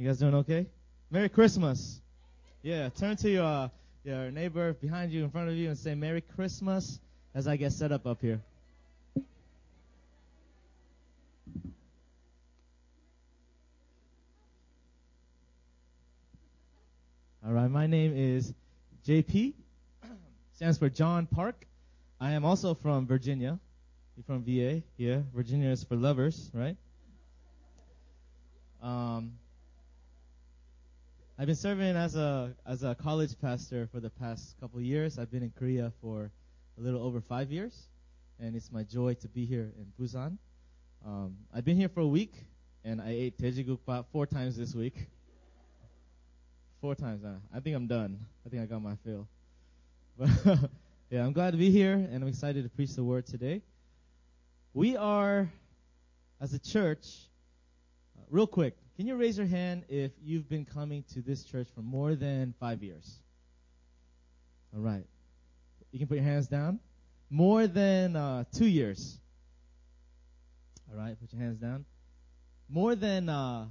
You guys doing okay? Merry Christmas. Yeah, turn to your your neighbor behind you, in front of you, and say Merry Christmas as I get set up up here. All right, my name is JP. Stands for John Park. I am also from Virginia. You're from VA. Yeah, Virginia is for lovers, right? Um, I've been serving as a as a college pastor for the past couple years. I've been in Korea for a little over five years, and it's my joy to be here in Busan. Um, I've been here for a week, and I ate daejigukbap four times this week. Four times. Uh, I think I'm done. I think I got my fill. But yeah, I'm glad to be here, and I'm excited to preach the word today. We are, as a church, uh, real quick, can you raise your hand if you've been coming to this church for more than five years? All right. You can put your hands down. More than uh, two years. All right, put your hands down. More than, uh, how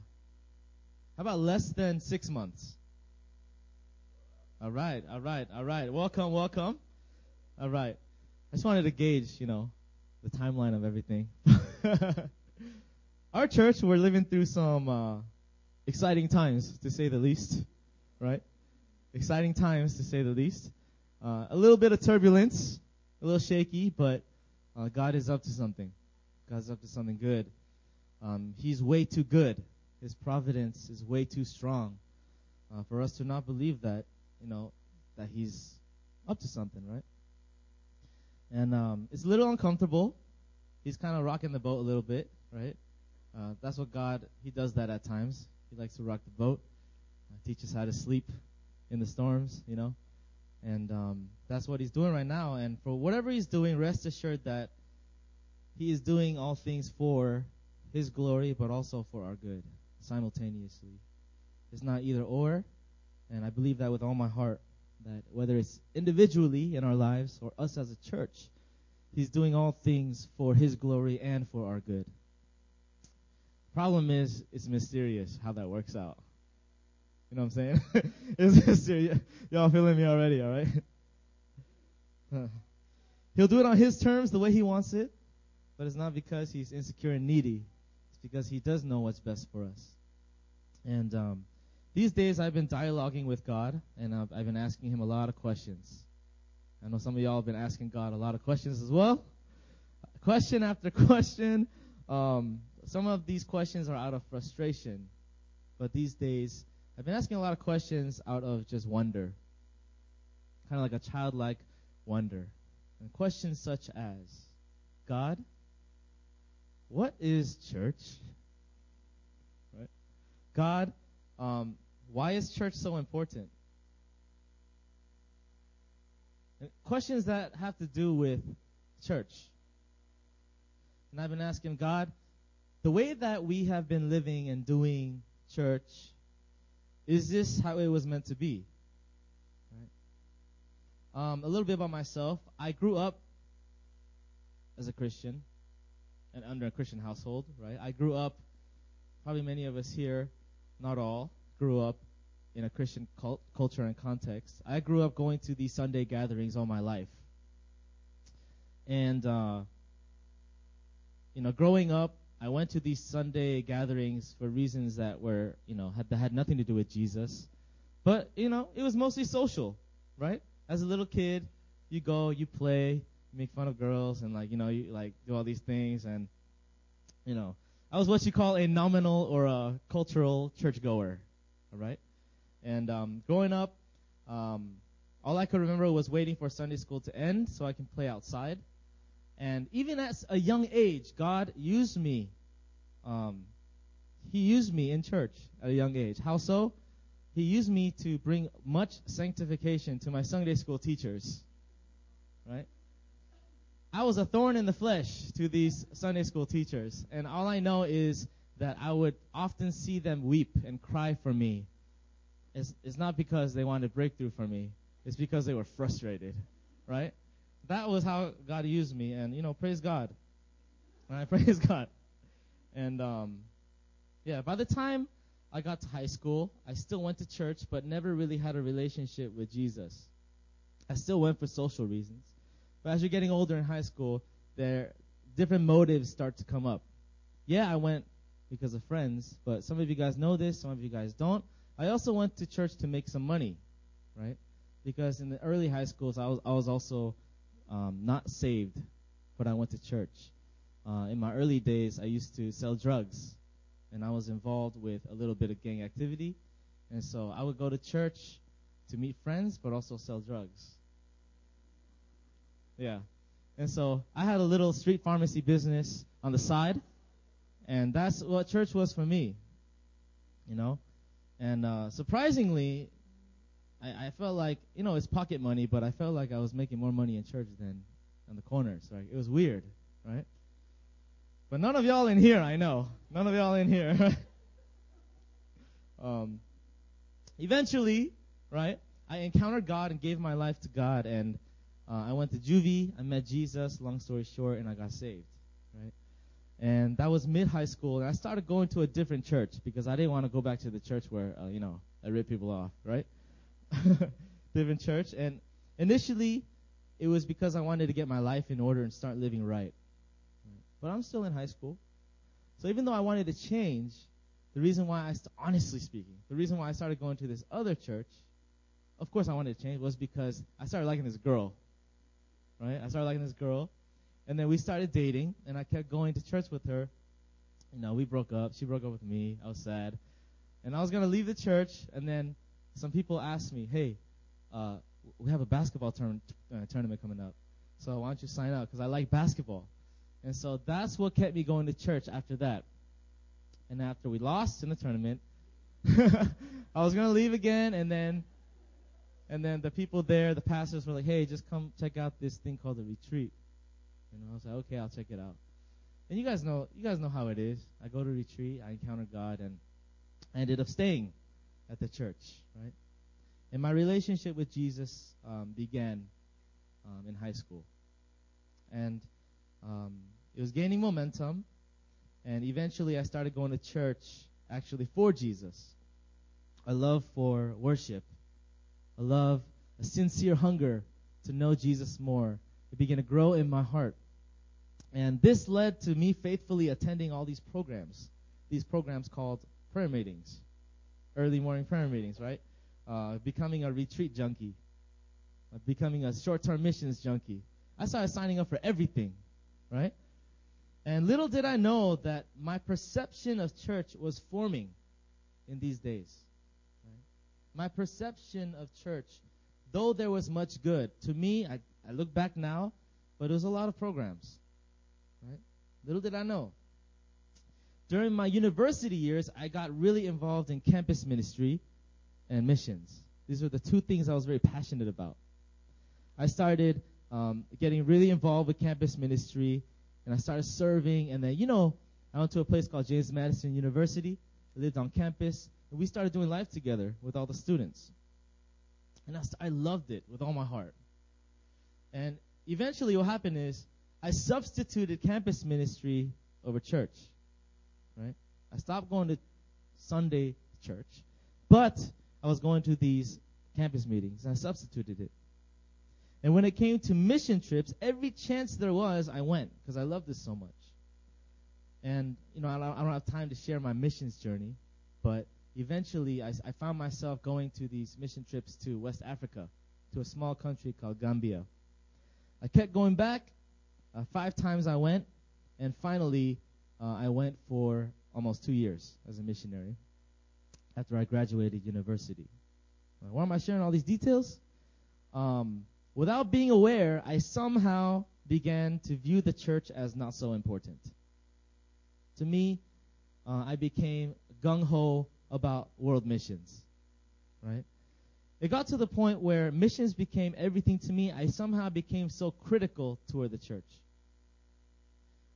about less than six months? All right, all right, all right. Welcome, welcome. All right. I just wanted to gauge, you know, the timeline of everything. Our church, we're living through some uh, exciting times, to say the least, right? Exciting times, to say the least. Uh, a little bit of turbulence, a little shaky, but uh, God is up to something. God's up to something good. Um, he's way too good. His providence is way too strong uh, for us to not believe that, you know, that He's up to something, right? And um, it's a little uncomfortable. He's kind of rocking the boat a little bit, right? Uh, that's what God, He does that at times. He likes to rock the boat, uh, teach us how to sleep in the storms, you know. And um, that's what He's doing right now. And for whatever He's doing, rest assured that He is doing all things for His glory, but also for our good simultaneously. It's not either or, and I believe that with all my heart. That whether it's individually in our lives or us as a church, He's doing all things for His glory and for our good. Problem is, it's mysterious how that works out. You know what I'm saying? it's mysterious. Y'all feeling me already, all right? He'll do it on His terms, the way He wants it, but it's not because He's insecure and needy. It's because He does know what's best for us. And um, these days, I've been dialoguing with God, and I've, I've been asking Him a lot of questions. I know some of y'all have been asking God a lot of questions as well. Question after question. Um, some of these questions are out of frustration, but these days I've been asking a lot of questions out of just wonder, kind of like a childlike wonder. And questions such as, God, what is church? Right? God, um, why is church so important? And questions that have to do with church. And I've been asking God, the way that we have been living and doing church, is this how it was meant to be? Right? Um, a little bit about myself. I grew up as a Christian and under a Christian household, right? I grew up, probably many of us here, not all, grew up in a Christian cult, culture and context. I grew up going to these Sunday gatherings all my life. And, uh, you know, growing up, I went to these Sunday gatherings for reasons that were, you know, had, that had nothing to do with Jesus. But, you know, it was mostly social, right? As a little kid, you go, you play, you make fun of girls, and like, you know, you like do all these things, and, you know, I was what you call a nominal or a cultural churchgoer, all right? And um, growing up, um, all I could remember was waiting for Sunday school to end so I can play outside. And even at a young age, God used me. Um, he used me in church at a young age. How so? He used me to bring much sanctification to my Sunday school teachers. Right? I was a thorn in the flesh to these Sunday school teachers, and all I know is that I would often see them weep and cry for me. It's, it's not because they wanted breakthrough for me, it's because they were frustrated, right? That was how God used me, and you know, praise God. And I Praise God. And um, yeah, by the time I got to high school, I still went to church, but never really had a relationship with Jesus. I still went for social reasons. But as you're getting older in high school, there different motives start to come up. Yeah, I went because of friends, but some of you guys know this, some of you guys don't. I also went to church to make some money, right? Because in the early high schools, I was I was also um, not saved, but I went to church. Uh, in my early days, I used to sell drugs, and I was involved with a little bit of gang activity, and so I would go to church to meet friends, but also sell drugs. Yeah. And so I had a little street pharmacy business on the side, and that's what church was for me. You know? And uh, surprisingly, I, I felt like, you know, it's pocket money, but I felt like I was making more money in church than on the corners. Right? It was weird, right? But none of y'all in here, I know. None of y'all in here. um, eventually, right, I encountered God and gave my life to God, and uh, I went to juvie. I met Jesus. Long story short, and I got saved. Right, and that was mid high school, and I started going to a different church because I didn't want to go back to the church where uh, you know I rip people off. Right, different church, and initially it was because I wanted to get my life in order and start living right. But I'm still in high school, so even though I wanted to change, the reason why I, st- honestly speaking, the reason why I started going to this other church, of course I wanted to change, was because I started liking this girl right? I started liking this girl, and then we started dating, and I kept going to church with her. You know, we broke up. She broke up with me. I was sad, and I was gonna leave the church, and then some people asked me, "Hey, uh, we have a basketball turn- uh, tournament coming up, so why don't you sign up? Because I like basketball." And so that's what kept me going to church after that. And after we lost in the tournament, I was gonna leave again, and then and then the people there, the pastors were like, hey, just come check out this thing called the retreat. And I was like, okay, I'll check it out. And you guys know, you guys know how it is. I go to retreat, I encounter God, and I ended up staying at the church, right? And my relationship with Jesus um, began um, in high school, and um, it was gaining momentum. And eventually, I started going to church actually for Jesus. A love for worship a love, a sincere hunger to know Jesus more. It began to grow in my heart. And this led to me faithfully attending all these programs. These programs called prayer meetings, early morning prayer meetings, right? Uh, becoming a retreat junkie, uh, becoming a short term missions junkie. I started signing up for everything, right? And little did I know that my perception of church was forming in these days Right? my perception of church, though there was much good, to me, I, I look back now, but it was a lot of programs. Right? Little did I know. During my university years, I got really involved in campus ministry and missions. These were the two things I was very passionate about. I started um, getting really involved with campus ministry, and I started serving. And then, you know, I went to a place called James Madison University. I lived on campus. And we started doing life together with all the students. And I, I loved it with all my heart. And eventually, what happened is I substituted campus ministry over church. Right? I stopped going to Sunday church, but I was going to these campus meetings, and I substituted it. And when it came to mission trips, every chance there was, I went because I loved this so much. And you know, I don't, I don't have time to share my missions journey, but eventually I, I found myself going to these mission trips to West Africa, to a small country called Gambia. I kept going back. Uh, five times I went, and finally uh, I went for almost two years as a missionary after I graduated university. Why am I sharing all these details? Um, without being aware, I somehow began to view the church as not so important. To me, uh, I became gung ho about world missions, right? It got to the point where missions became everything to me. I somehow became so critical toward the church.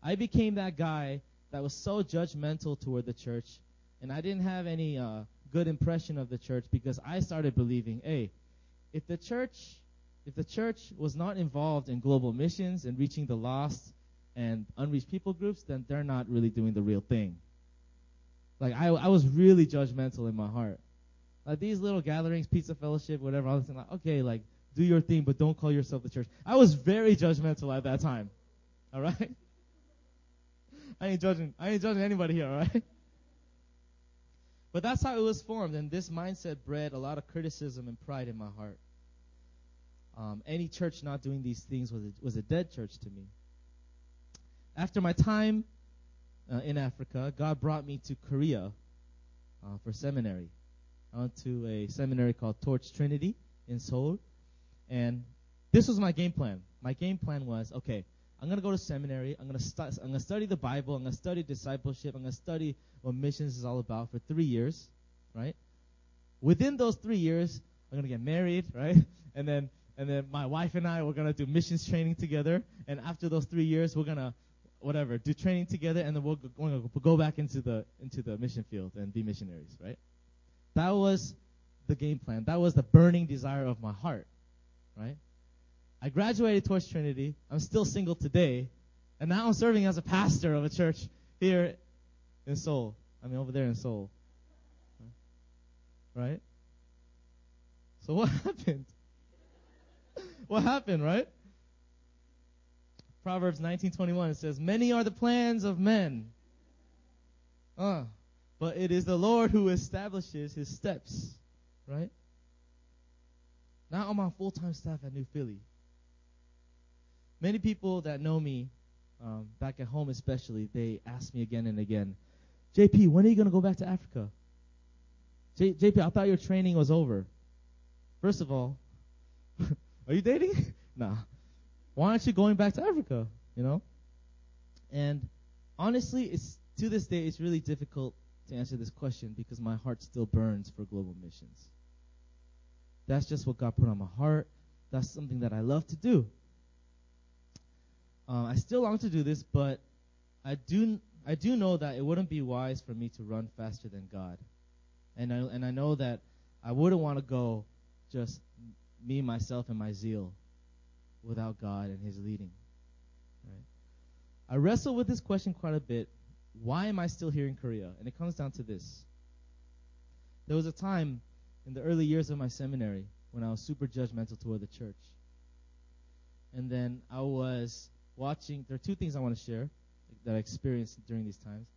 I became that guy that was so judgmental toward the church, and I didn't have any uh, good impression of the church because I started believing, hey, if the church, if the church was not involved in global missions and reaching the lost and unreached people groups, then they're not really doing the real thing. Like I, I was really judgmental in my heart. Like these little gatherings, pizza fellowship, whatever. I was like, okay, like do your thing, but don't call yourself the church. I was very judgmental at that time. All right. I ain't judging. I ain't judging anybody here. All right. But that's how it was formed, and this mindset bred a lot of criticism and pride in my heart. Um, any church not doing these things was a, was a dead church to me. After my time uh, in Africa, God brought me to Korea uh, for seminary. I went to a seminary called Torch Trinity in Seoul, and this was my game plan. My game plan was okay. I'm gonna go to seminary. I'm gonna stu- I'm gonna study the Bible. I'm gonna study discipleship. I'm gonna study what missions is all about for three years, right? Within those three years, I'm gonna get married, right? And then and then my wife and I we're gonna do missions training together. And after those three years, we're gonna whatever do training together, and then we'll go, we'll go back into the into the mission field and be missionaries, right? That was the game plan. That was the burning desire of my heart, right? I graduated Torch Trinity. I'm still single today. And now I'm serving as a pastor of a church here in Seoul. I mean, over there in Seoul. Right? So what happened? what happened, right? Proverbs 19:21 says, "Many are the plans of men, uh, but it is the Lord who establishes his steps." Right? Now I'm on full-time staff at New Philly. Many people that know me, um, back at home especially, they ask me again and again, JP, when are you going to go back to Africa? J- JP, I thought your training was over. First of all, are you dating? nah. Why aren't you going back to Africa? You know? And honestly, it's to this day, it's really difficult to answer this question because my heart still burns for global missions. That's just what God put on my heart. That's something that I love to do. Uh, I still long to do this, but I do I do know that it wouldn't be wise for me to run faster than God, and I and I know that I wouldn't want to go just me myself and my zeal without God and His leading. Right? I wrestle with this question quite a bit. Why am I still here in Korea? And it comes down to this. There was a time in the early years of my seminary when I was super judgmental toward the church. And then I was watching. There are two things I want to share that I experienced during these times.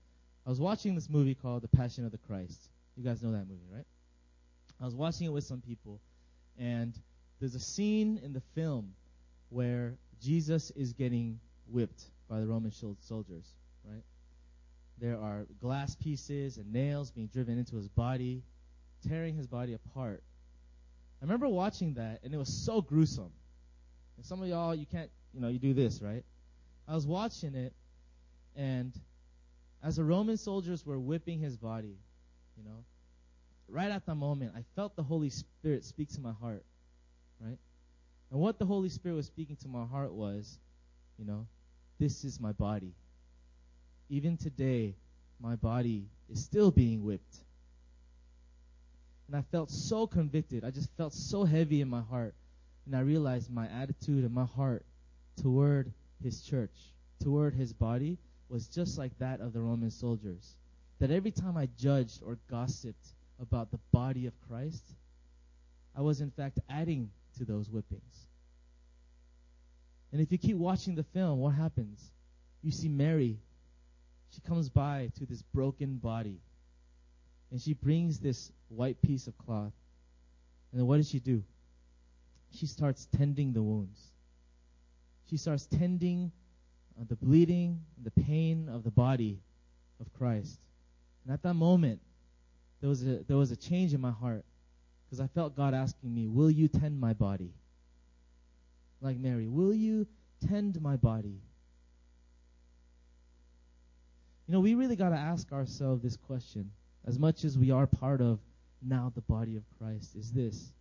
I was watching this movie called The Passion of the Christ. You guys know that movie, right? I was watching it with some people, and there's a scene in the film where Jesus is getting whipped by the Roman soldiers, right? There are glass pieces and nails being driven into his body, tearing his body apart. I remember watching that, and it was so gruesome. And some of y'all, you can't you know, you do this, right? I was watching it, and as the Roman soldiers were whipping his body, you know, right at the moment, I felt the Holy Spirit speak to my heart, right? And what the Holy Spirit was speaking to my heart was, you know, this is my body. Even today, my body is still being whipped. And I felt so convicted. I just felt so heavy in my heart. And I realized my attitude and my heart toward his church, toward his body, was just like that of the Roman soldiers. That every time I judged or gossiped about the body of Christ, I was in fact adding to those whippings. And if you keep watching the film, what happens? You see Mary. She comes by to this broken body. And she brings this white piece of cloth. And then what does she do? She starts tending the wounds she starts tending uh, the bleeding the pain of the body of Christ. And at that moment, there was a, there was a change in my heart because I felt God asking me, Will you tend my body? Like Mary, will you tend my body? You know, we really got to ask ourselves this question as much as we are part of now the body of Christ is this.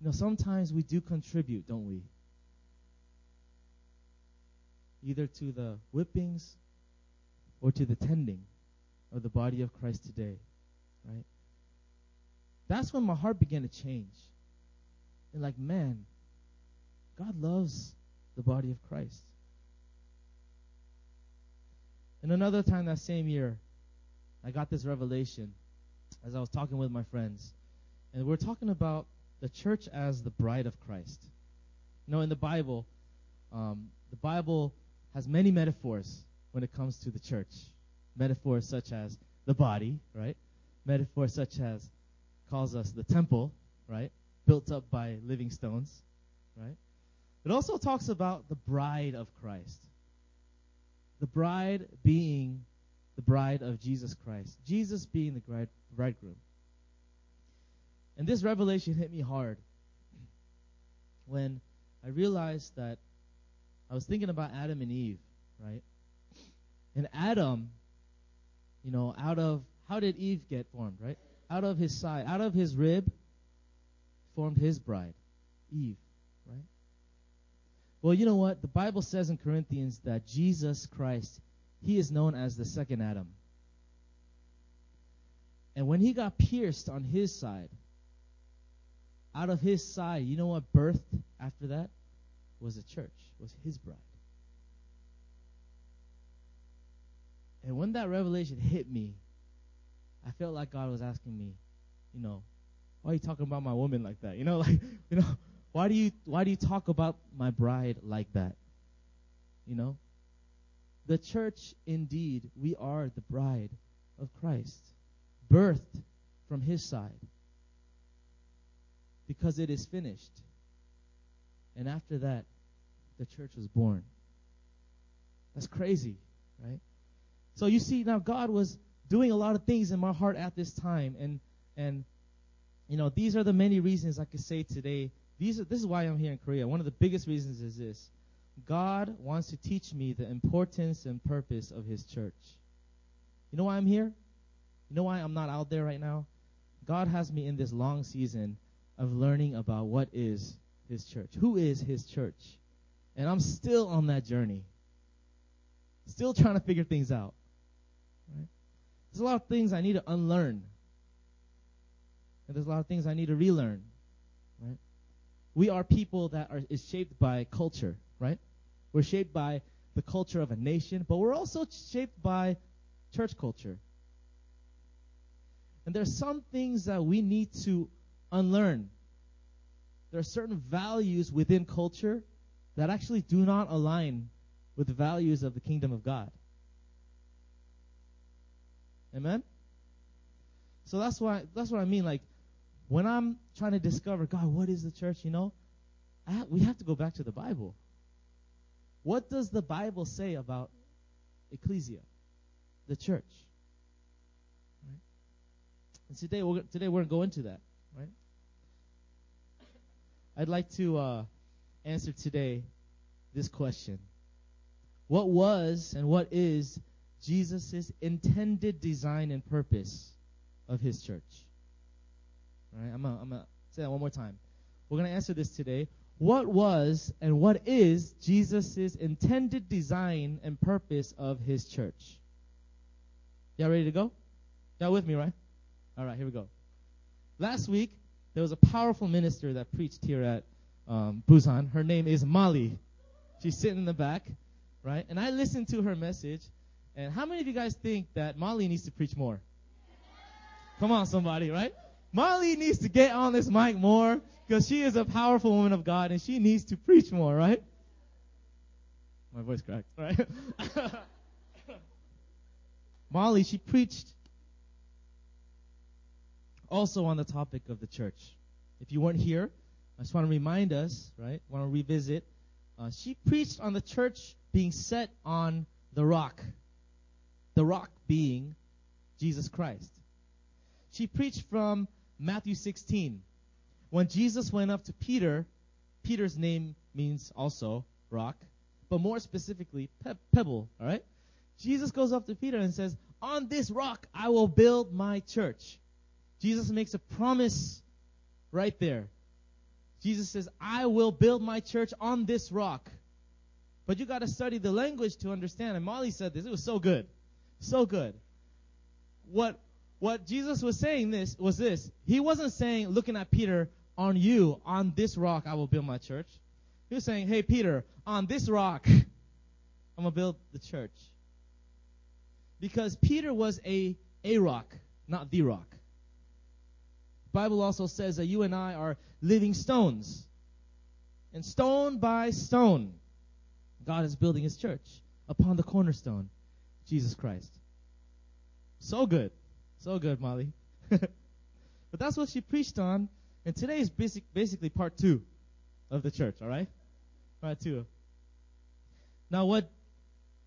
You know, sometimes we do contribute, don't we? Either to the whippings or to the tending of the body of Christ today. Right? That's when my heart began to change. And like, man, God loves the body of Christ. And another time that same year, I got this revelation as I was talking with my friends. And we're talking about the church as the bride of Christ. You know, in the Bible, um, the Bible has many metaphors when it comes to the church. Metaphors such as the body, right? Metaphors such as calls us the temple, right? Built up by living stones, right? It also talks about the bride of Christ. The bride being the bride of Jesus Christ. Jesus being the bride, bridegroom. And this revelation hit me hard when I realized that I was thinking about Adam and Eve, right? And Adam, you know, out of how did Eve get formed, right? Out of his side, out of his rib, formed his bride, Eve, right? Well, you know what? The Bible says in Corinthians that Jesus Christ, he is known as the second Adam. And when he got pierced on his side, out of his side, you know what birthed after that? Was a church, was his bride. And when that revelation hit me, I felt like God was asking me, you know, why are you talking about my woman like that? You know, like, you know, why do you why do you talk about my bride like that? You know? The church indeed, we are the bride of Christ, birthed from his side. Because it is finished. And after that, the church was born. That's crazy, right? So you see now God was doing a lot of things in my heart at this time and and you know these are the many reasons I could say today these are, this is why I'm here in Korea. One of the biggest reasons is this. God wants to teach me the importance and purpose of his church. You know why I'm here? You know why I'm not out there right now? God has me in this long season of learning about what is his church. Who is his church? And I'm still on that journey. Still trying to figure things out. Right? There's a lot of things I need to unlearn. And there's a lot of things I need to relearn. Right? We are people that are is shaped by culture, right? We're shaped by the culture of a nation, but we're also shaped by church culture. And there's some things that we need to unlearn. There are certain values within culture that actually do not align with the values of the kingdom of God. Amen? So that's why that's what I mean. Like when I'm trying to discover, God, what is the church? You know, we have to go back to the Bible. What does the Bible say about ecclesia, the church? Right? And today we're today we're gonna go into that? I'd like to uh, answer today this question: What was and what is Jesus' intended design and purpose of His church? All right, I'm I'm gonna say that one more time. We're gonna answer this today. What was and what is Jesus' intended design and purpose of his church? Y'all ready to go? Y'all with me, right? All right, here we go. Last week, there was a powerful minister that preached here at um, Busan. Her name is Molly. She's sitting in the back, right? And I listened to her message. And how many of you guys think that Molly needs to preach more? Come on, somebody, right? Molly needs to get on this mic more because she is a powerful woman of God and she needs to preach more, right? My voice cracked, right? Molly, she preached also on the topic of the church. If you weren't here, I just want to remind us, right? Want to revisit. Uh, she preached on the church being set on the rock. The rock being Jesus Christ. She preached from Matthew 16. When Jesus went up to Peter, Peter's name means also rock, but more specifically, pe- pebble, all right? Jesus goes up to Peter and says, On this rock I will build my church. Jesus makes a promise right there. Jesus says, I will build my church on this rock. But you got to study the language to understand. And Molly said this. It was so good. So good. What what Jesus was saying this was this. He wasn't saying, looking at Peter, on you, on this rock, I will build my church. He was saying, hey, Peter, on this rock, I'm going to build the church. Because Peter was a a rock, not the rock. Bible also says that you and I are living stones. And stone by stone, God is building his church upon the cornerstone, Jesus Christ. So good. So good, Molly. but that's what she preached on. And today is basic, basically part two of the church, all right? Part two. Now, what,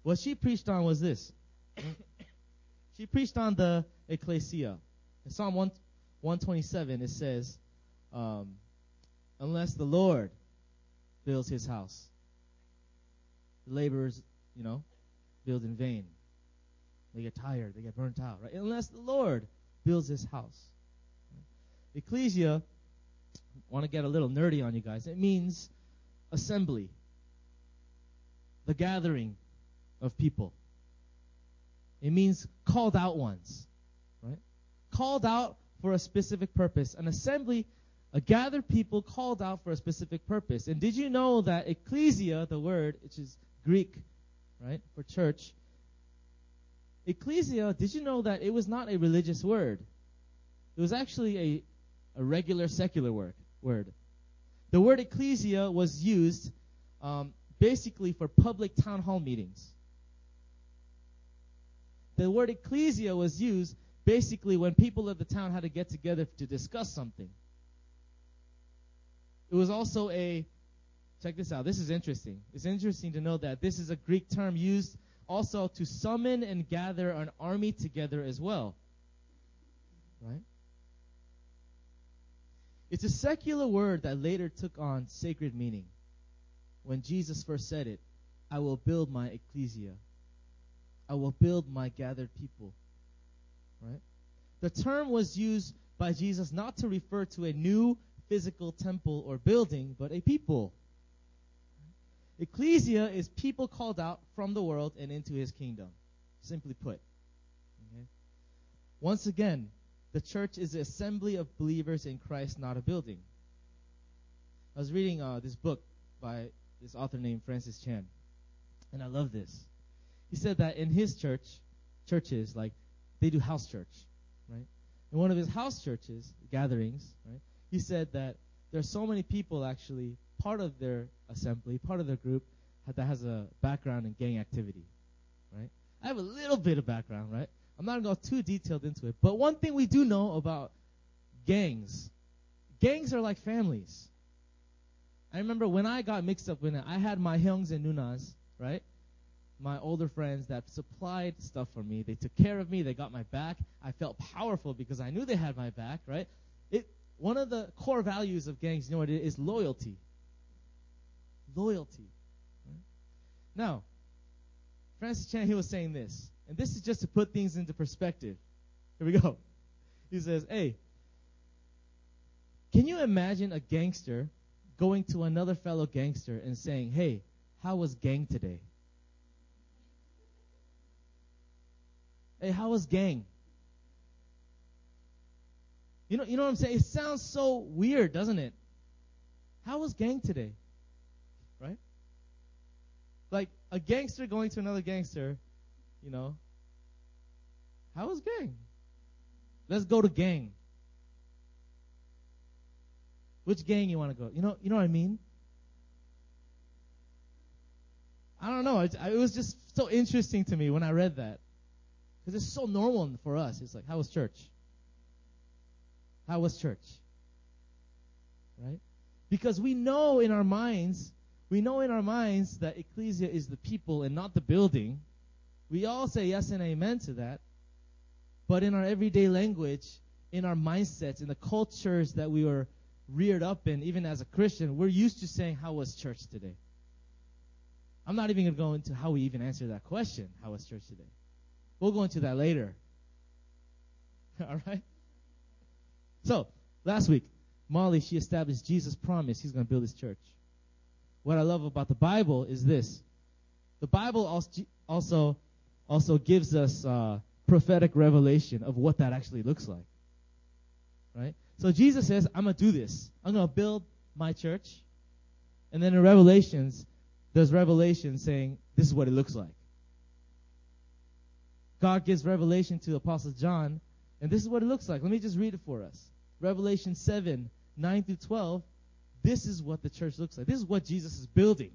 what she preached on was this. she preached on the ecclesia. In Psalm 1, 127, it says, um, unless the Lord builds his house, the laborers, you know, build in vain. They get tired, they get burnt out, right? Unless the Lord builds his house. Ecclesia, want to get a little nerdy on you guys. It means assembly, the gathering of people. It means called out ones, right? Called out for a specific purpose. An assembly, a gathered people called out for a specific purpose. And did you know that ecclesia, the word, which is Greek, right, for church, ecclesia, did you know that it was not a religious word? It was actually a, a regular secular word. word. The word ecclesia was used um, basically for public town hall meetings. The word ecclesia was used basically when people of the town had to get together to discuss something. It was also a, check this out, this is interesting. It's interesting to know that this is a Greek term used also to summon and gather an army together as well. Right? It's a secular word that later took on sacred meaning. When Jesus first said it, I will build my ecclesia. I will build my gathered people. Right? The term was used by Jesus not to refer to a new physical temple or building, but a people. Ecclesia is people called out from the world and into his kingdom. Simply put. Okay? Once again, the church is an assembly of believers in Christ, not a building. I was reading uh, this book by this author named Francis Chan, and I love this. He said that in his church, churches, like, they do house church, right? In one of his house churches, gatherings, right, he said that there are so many people actually, part of their assembly, part of their group, that has a background in gang activity, right? I have a little bit of background, right? I'm not going to go too detailed into it, but one thing we do know about gangs, gangs are like families. I remember when I got mixed up in it, I had my Hyungs and Nunas, right? My older friends that supplied stuff for me. They took care of me. They got my back. I felt powerful because I knew they had my back, right? It one of the core values of gangs, you know what it is? Loyalty. Loyalty. Right? Now, Francis Chan, he was saying this, and this is just to put things into perspective. Here we go. He says, hey, can you imagine a gangster going to another fellow gangster and saying, hey, how was gang today? Hey, how was gang? You know, you know what I'm saying? It sounds so weird, doesn't it? How was gang today? Right? Like a gangster going to another gangster, you know. How was gang? Let's go to gang. Which gang you want to go? You know, you know what I mean? I don't know. It, it was just so interesting to me when I read that. Because it's so normal for us. It's like, how was church? How was church? Right? Because we know in our minds, we know in our minds that ecclesia is the people and not the building. We all say yes and amen to that. But in our everyday language, in our mindsets, in the cultures that we were reared up in, even as a Christian, we're used to saying, How was church today? I'm not even going to go into how we even answer that question, How was church today? We'll go into that later. All right? So, last week, Molly, she established Jesus' promise he's going to build his church. What I love about the Bible is this. The Bible also also gives us uh, prophetic revelation of what that actually looks like. Right? So Jesus says, I'm going to do this. I'm going to build my church. And then in Revelations, there's revelation saying, this is what it looks like. God gives revelation to Apostle John, and this is what it looks like. Let me just read it for us. Revelation 7, 9 through 12. This is what the church looks like. This is what Jesus is building.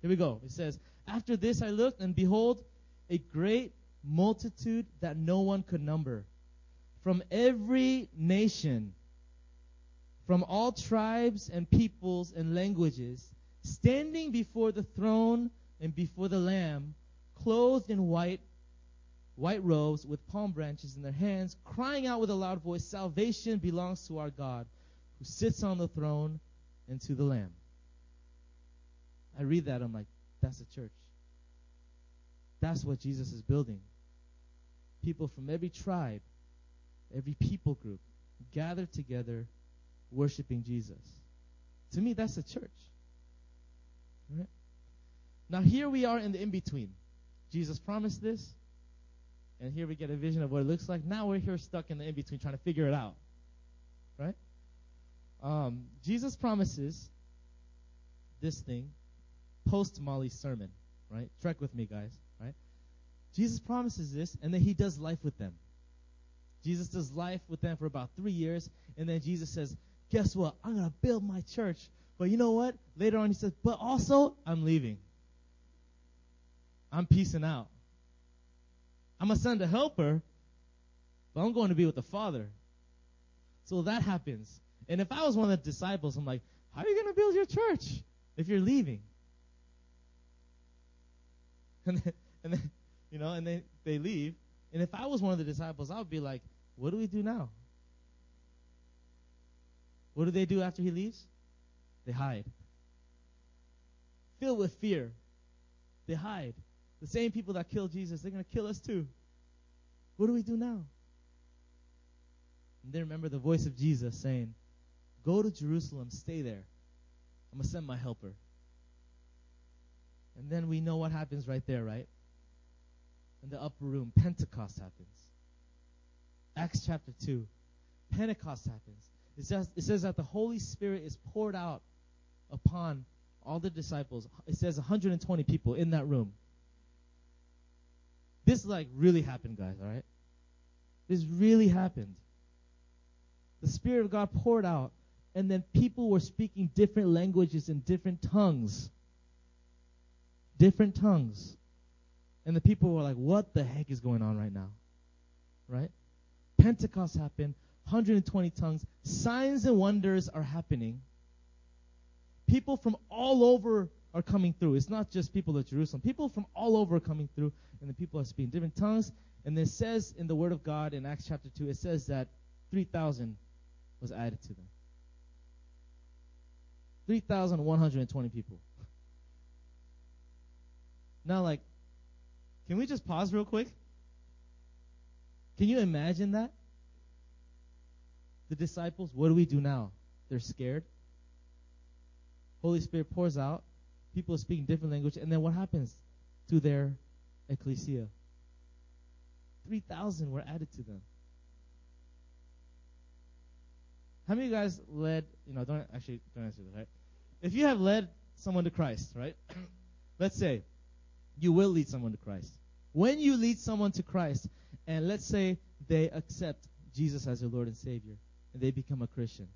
Here we go. It says, After this I looked, and behold, a great multitude that no one could number, from every nation, from all tribes and peoples and languages, standing before the throne and before the Lamb, clothed in white, white robes with palm branches in their hands, crying out with a loud voice, Salvation belongs to our God, who sits on the throne and to the Lamb. I read that, I'm like, that's a church. That's what Jesus is building. People from every tribe, every people group, gathered together, worshiping Jesus. To me, that's a church. Right? Now, here we are in the in between. Jesus promised this, and here we get a vision of what it looks like. Now we're here stuck in the in between trying to figure it out. Right? Um, Jesus promises this thing post Molly's sermon. Right? Trek with me, guys. Right? Jesus promises this, and then he does life with them. Jesus does life with them for about three years, and then Jesus says, Guess what? I'm going to build my church. But you know what? Later on, he says, But also, I'm leaving. I'm peacing out. I'm going to send a helper, but I'm going to be with the Father. So that happens. And if I was one of the disciples, I'm like, How are you going to build your church if you're leaving? And then, and then you know, and they, they leave. And if I was one of the disciples, I would be like, what do we do now? What do they do after he leaves? They hide. Filled with fear, they hide. The same people that killed Jesus, they're going to kill us too. What do we do now? And they remember the voice of Jesus saying, Go to Jerusalem, stay there. I'm going to send my helper. And then we know what happens right there, right? In the upper room, Pentecost happens. Acts chapter 2. Pentecost happens. It says, it says that the Holy Spirit is poured out upon all the disciples. It says 120 people in that room. This like really happened, guys, all right? This really happened. The Spirit of God poured out, and then people were speaking different languages in different tongues. Different tongues. And the people were like, what the heck is going on right now? Right? Pentecost happened. 120 tongues. Signs and wonders are happening. People from all over are coming through. It's not just people of Jerusalem. People from all over are coming through, and the people are speaking different tongues. And it says in the Word of God in Acts chapter 2, it says that 3,000 was added to them. 3,120 people. Now, like, can we just pause real quick? Can you imagine that? The disciples, what do we do now? They're scared. Holy Spirit pours out. People speaking different language. And then what happens to their ecclesia? 3,000 were added to them. How many of you guys led, you know, don't actually, don't answer this, right? If you have led someone to Christ, right? Let's say you will lead someone to Christ. When you lead someone to Christ, and let's say they accept Jesus as their Lord and Savior, and they become a Christian.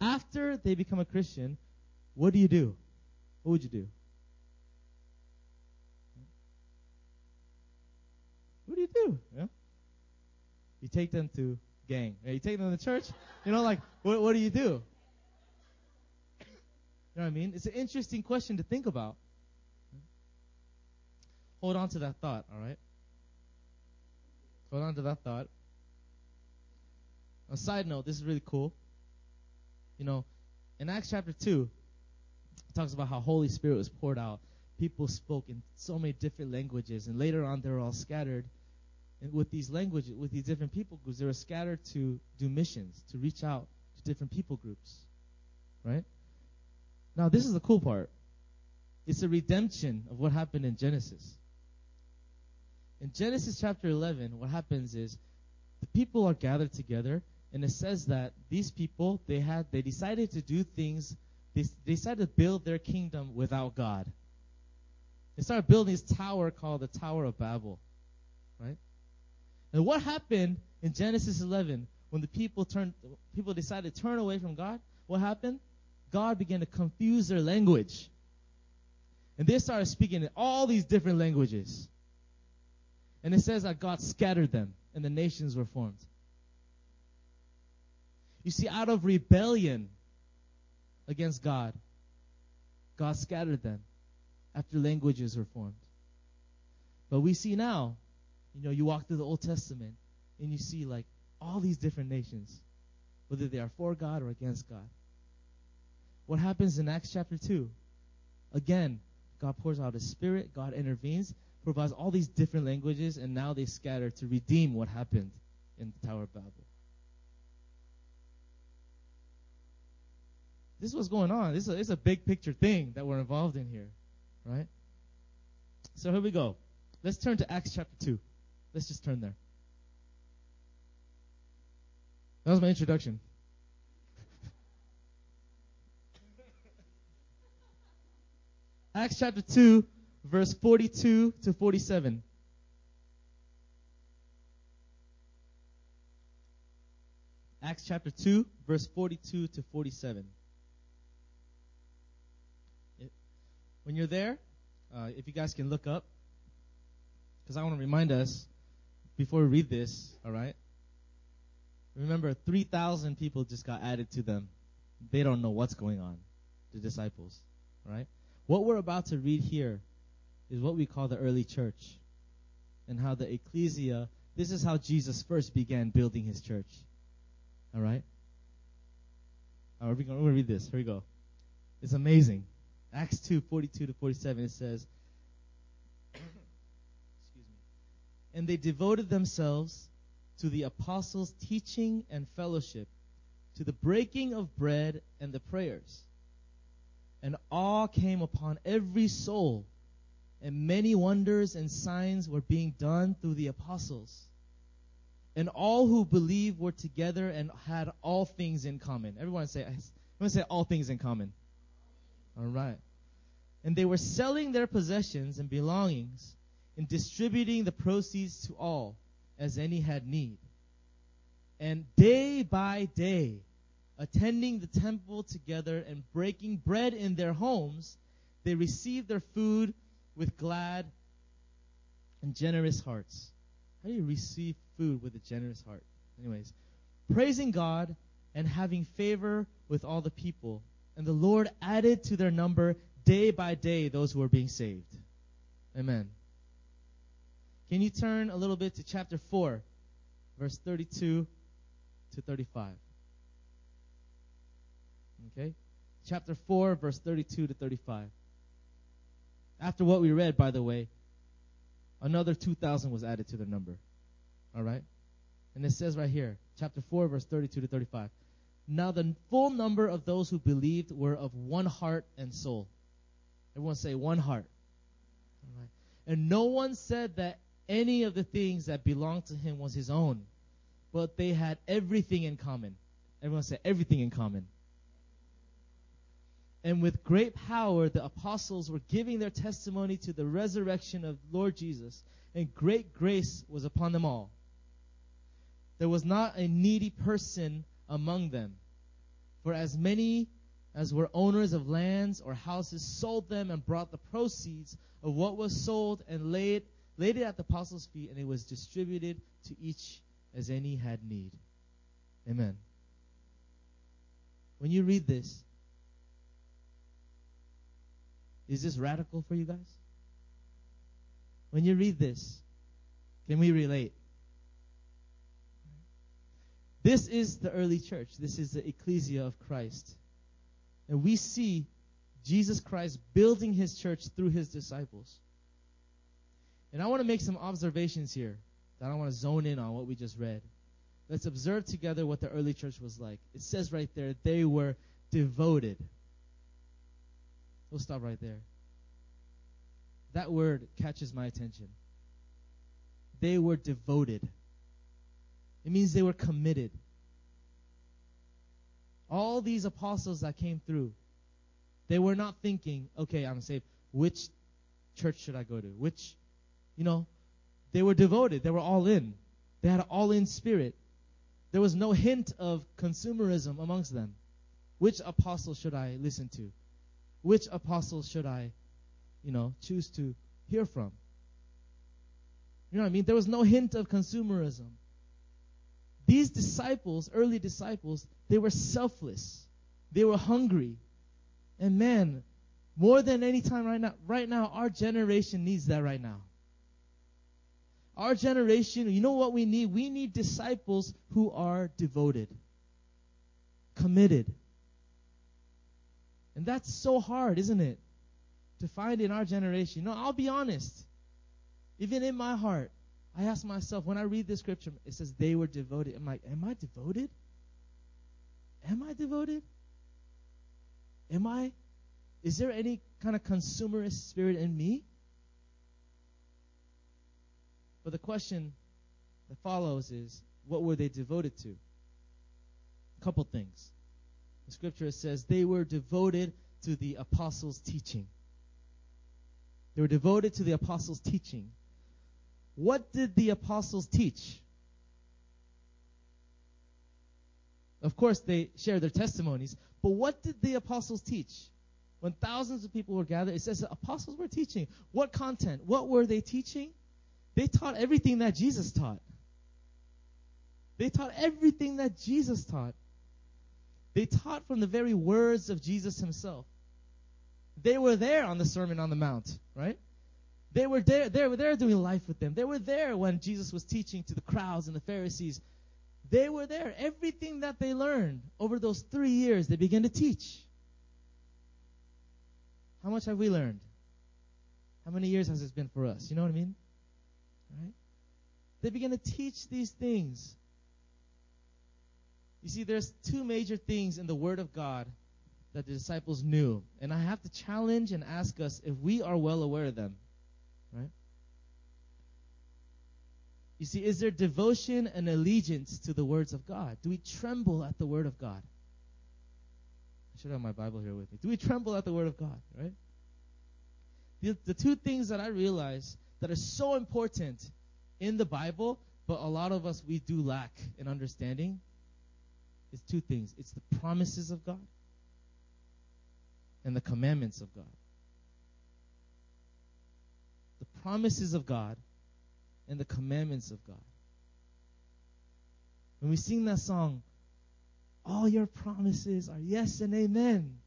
After they become a Christian, what do you do? What would you do? What do you do? Yeah? You take them to gang. Right? You take them to church. You know, like, what, what do you do? You know what I mean? It's an interesting question to think about. Hold on to that thought, all right? Hold on to that thought. A side note, this is really cool. You know, in Acts chapter 2, it talks about how Holy Spirit was poured out. People spoke in so many different languages, and later on they were all scattered. And with these languages, with these different people groups, they were scattered to do missions, to reach out to different people groups. Right? Now, this is the cool part. It's a redemption of what happened in Genesis. In Genesis chapter 11, what happens is the people are gathered together, and it says that these people they had they decided to do things. They, they decided to build their kingdom without God. They started building this tower called the Tower of Babel. right? And what happened in Genesis 11 when the people turned, people decided to turn away from God? What happened? God began to confuse their language. And they started speaking in all these different languages. And it says that God scattered them and the nations were formed. You see, out of rebellion against God, God scattered them after languages were formed. But we see now, you know, you walk through the Old Testament and you see like all these different nations, whether they are for God or against God. What happens in Acts chapter 2? Again, God pours out His Spirit, God intervenes, provides all these different languages, and now they scatter to redeem what happened in the Tower of Babel. This is what's going on. This is a, it's a big picture thing that we're involved in here, right? So here we go. Let's turn to Acts chapter 2. Let's just turn there. That was my introduction. Acts chapter 2, verse 42 to 47. Acts chapter 2, verse 42 to 47. When you're there, uh, if you guys can look up, because I want to remind us before we read this, all right? Remember, 3,000 people just got added to them. They don't know what's going on, the disciples, right? What we're about to read here is what we call the early church and how the ecclesia, this is how Jesus first began building his church. All right? All right, we're going to read this. Here we go. It's amazing. Acts 2 42 to 47, it says, Excuse me. And they devoted themselves to the apostles' teaching and fellowship, to the breaking of bread and the prayers. And awe came upon every soul, and many wonders and signs were being done through the apostles. And all who believed were together and had all things in common. Everyone say, everyone say all things in common. All right. And they were selling their possessions and belongings and distributing the proceeds to all as any had need. And day by day, attending the temple together and breaking bread in their homes, they received their food with glad and generous hearts. How do you receive food with a generous heart? Anyways, praising God and having favor with all the people. And the Lord added to their number day by day those who were being saved. Amen. Can you turn a little bit to chapter 4, verse 32 to 35? Okay? Chapter 4, verse 32 to 35. After what we read, by the way, another 2,000 was added to their number. All right? And it says right here, chapter 4, verse 32 to 35. Now the full number of those who believed were of one heart and soul. Everyone say one heart. And no one said that any of the things that belonged to him was his own, but they had everything in common. Everyone say everything in common. And with great power, the apostles were giving their testimony to the resurrection of Lord Jesus, and great grace was upon them all. There was not a needy person among them. For as many as were owners of lands or houses sold them and brought the proceeds of what was sold and laid, laid it at the apostles' feet, and it was distributed to each as any had need. Amen. When you read this, is this radical for you guys? When you read this, can we relate? This is the early church. This is the ecclesia of Christ. And we see Jesus Christ building his church through his disciples. And I want to make some observations here that I want to zone in on what we just read. Let's observe together what the early church was like. It says right there, they were devoted. We'll stop right there. That word catches my attention. They were devoted. It means they were committed. All these apostles that came through, they were not thinking, okay, I'm saved. Which church should I go to? Which, you know, They were devoted. They were all in. They had an all in spirit. There was no hint of consumerism amongst them. Which apostle should I listen to? Which apostle should I, you know, choose to hear from? You know what I mean? There was no hint of consumerism. These disciples, early disciples, they were selfless. They were hungry. And man, more than any time right now, right now, our generation needs that right now. Our generation, you know what we need? We need disciples who are devoted, committed. And that's so hard, isn't it? To find in our generation. You know, I'll be honest. Even in my heart, I ask myself, when I read this scripture, it says they were devoted. I'm like, am I devoted? Am I devoted? Am I? Is there any kind of consumerist spirit in me? But the question that follows is what were they devoted to? A couple things. The scripture says they were devoted to the apostles' teaching. They were devoted to the apostles' teaching. What did the apostles teach? Of course, they shared their testimonies, but what did the apostles teach? When thousands of people were gathered, it says the apostles were teaching. What content? What were they teaching? They taught everything that Jesus taught. They taught everything that Jesus taught. They taught from the very words of Jesus himself. They were there on the Sermon on the Mount, right? They were there, they were there doing life with them. They were there when Jesus was teaching to the crowds and the Pharisees. They were there. Everything that they learned over those three years, they began to teach. How much have we learned? How many years has this been for us? You know what I mean? Right? They began to teach these things. You see, there's two major things in the Word of God that the disciples knew. And I have to challenge and ask us if we are well aware of them. Right? You see, is there devotion and allegiance to the words of God? Do we tremble at the Word of God? I should have my Bible here with me. Do we tremble at the Word of God, right? The, the two things that I realize that are so important in the Bible, but a lot of us we do lack in understanding, is two things. It's the promises of God and the commandments of God. Promises of God and the commandments of God. When we sing that song, all your promises are yes and amen.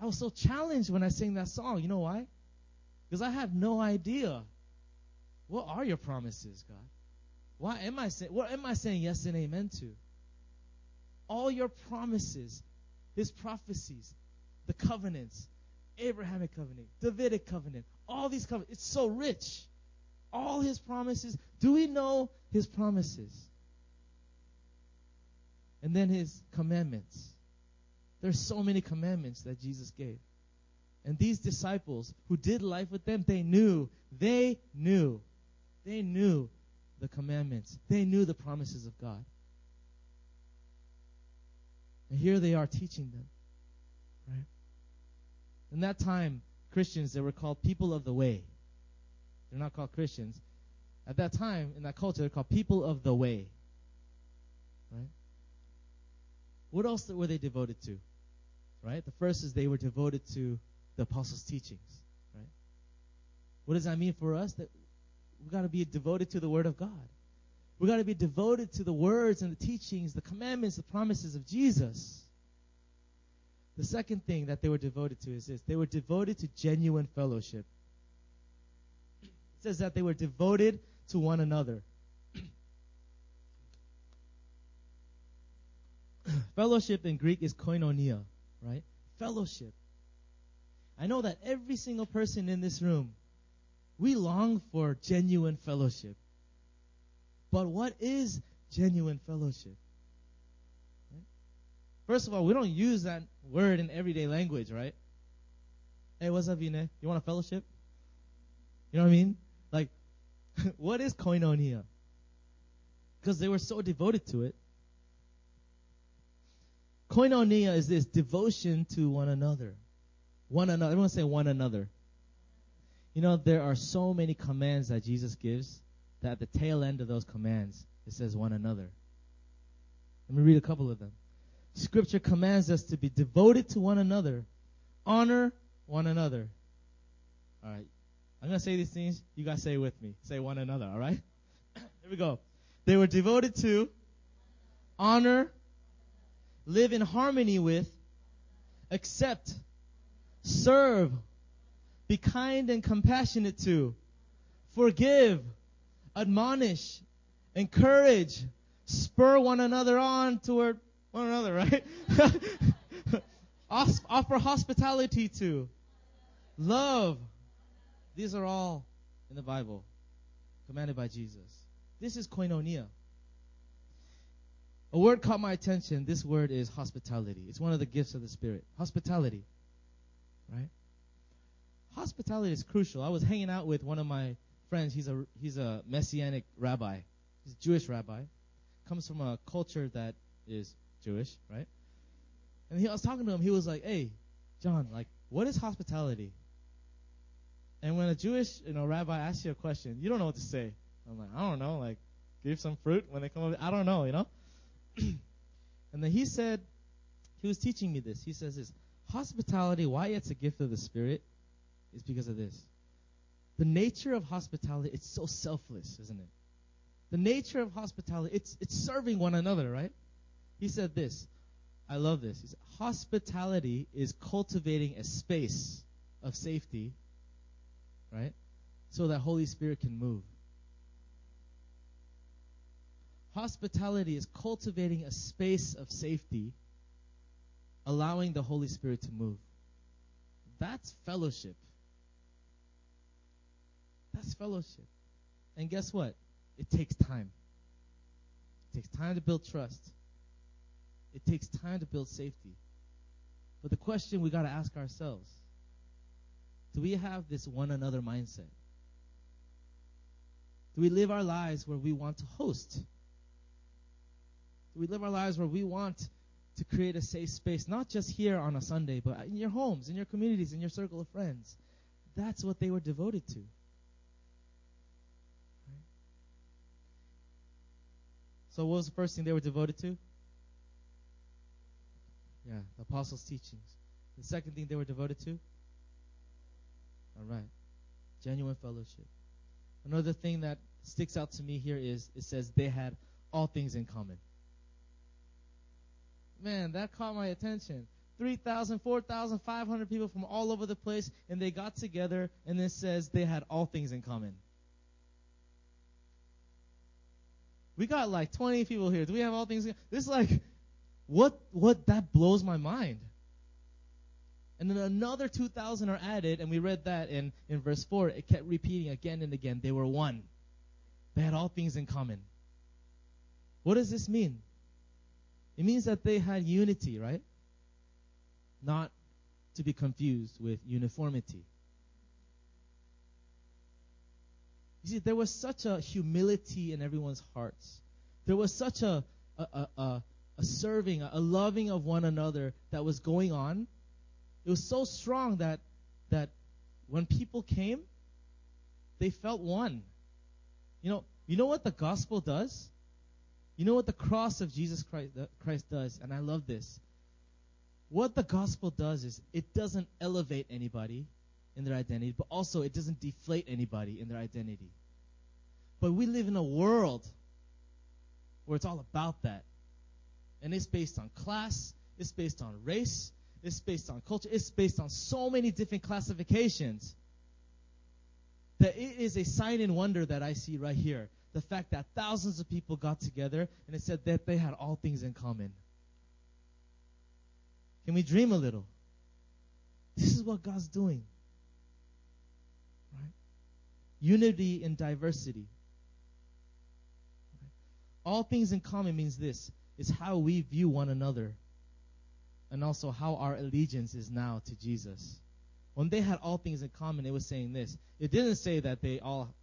I was so challenged when I sang that song. You know why? Because I have no idea. What are your promises, God? Why am I what am I saying yes and amen to? All your promises, his prophecies, the covenants, Abrahamic covenant, Davidic covenant, all these covenants. It's so rich. All his promises. Do we know his promises? And then his commandments. There's so many commandments that Jesus gave. And these disciples who did life with them, they knew, they knew, they knew the commandments. They knew the promises of God. And here they are teaching them. Right? In that time, Christians, they were called people of the way. They're not called Christians. At that time, in that culture, they're called people of the way. Right? What else were they devoted to? Right? The first is they were devoted to the apostles' teachings. Right? What does that mean for us? That we've got to be devoted to the Word of God. We've got to be devoted to the words and the teachings, the commandments, the promises of Jesus. The second thing that they were devoted to is this they were devoted to genuine fellowship. It says that they were devoted to one another. fellowship in Greek is koinonia, right? Fellowship. I know that every single person in this room, we long for genuine fellowship. But what is genuine fellowship? First of all, we don't use that word in everyday language, right? Hey, what's up, Vine? You want a fellowship? You know what I mean? Like, what is koinonia? Because they were so devoted to it. Koinonia is this devotion to one another. One another. Everyone say one another. You know, there are so many commands that Jesus gives that at the tail end of those commands, it says one another. Let me read a couple of them. Scripture commands us to be devoted to one another, honor one another. All right. I'm going to say these things. You guys say with me. Say one another, all right? Here we go. They were devoted to honor, live in harmony with, accept, serve, be kind and compassionate to, forgive, admonish, encourage, spur one another on toward one another, right? Offer hospitality to, love. These are all in the Bible, commanded by Jesus. This is koinonia. A word caught my attention. This word is hospitality. It's one of the gifts of the Spirit. Hospitality. Right? Hospitality is crucial. I was hanging out with one of my friends. He's a he's a messianic rabbi. He's a Jewish rabbi. Comes from a culture that is Jewish, right? And he, I was talking to him. He was like, "Hey, John, like, what is hospitality?" And when a Jewish, you know, rabbi asks you a question, you don't know what to say. I'm like, I don't know, like, give some fruit when they come over. I don't know, you know. and then he said, he was teaching me this. He says this hospitality, why it's a gift of the Spirit, is because of this. The nature of hospitality, it's so selfless, isn't it? The nature of hospitality, it's it's serving one another, right? He said this. I love this. He said, hospitality is cultivating a space of safety, right? So that Holy Spirit can move. Hospitality is cultivating a space of safety, allowing the Holy Spirit to move. That's fellowship. That's fellowship. And guess what? It takes time. It takes time to build trust. It takes time to build safety. But the question we got to ask ourselves do we have this one another mindset? Do we live our lives where we want to host? Do we live our lives where we want to create a safe space, not just here on a Sunday, but in your homes, in your communities, in your circle of friends? That's what they were devoted to. So, what was the first thing they were devoted to? Yeah, the apostles' teachings. The second thing they were devoted to? All right, genuine fellowship. Another thing that sticks out to me here is it says they had all things in common. Man, that caught my attention. 3,000, 4,500 people from all over the place, and they got together, and it says they had all things in common. We got like 20 people here. Do we have all things? In- This is like, what, what, that blows my mind. And then another 2,000 are added, and we read that in, in verse 4. It kept repeating again and again. They were one. They had all things in common. What does this mean? It means that they had unity, right? Not to be confused with uniformity. You see, there was such a humility in everyone's hearts. There was such a, a, a, a serving, a loving of one another that was going on. It was so strong that that when people came, they felt one. You know, you know what the gospel does? You know what the cross of Jesus Christ, Christ does? And I love this. What the gospel does is it doesn't elevate anybody in their identity, but also it doesn't deflate anybody in their identity. But we live in a world where it's all about that. And it's based on class, it's based on race, it's based on culture, it's based on so many different classifications that it is a sign and wonder that I see right here. The fact that thousands of people got together and it said that they had all things in common. Can we dream a little? This is what God's doing. Right? Unity in diversity. Right? All things in common means this is how we view one another and also how our allegiance is now to Jesus. When they had all things in common, it was saying this. It didn't say that they all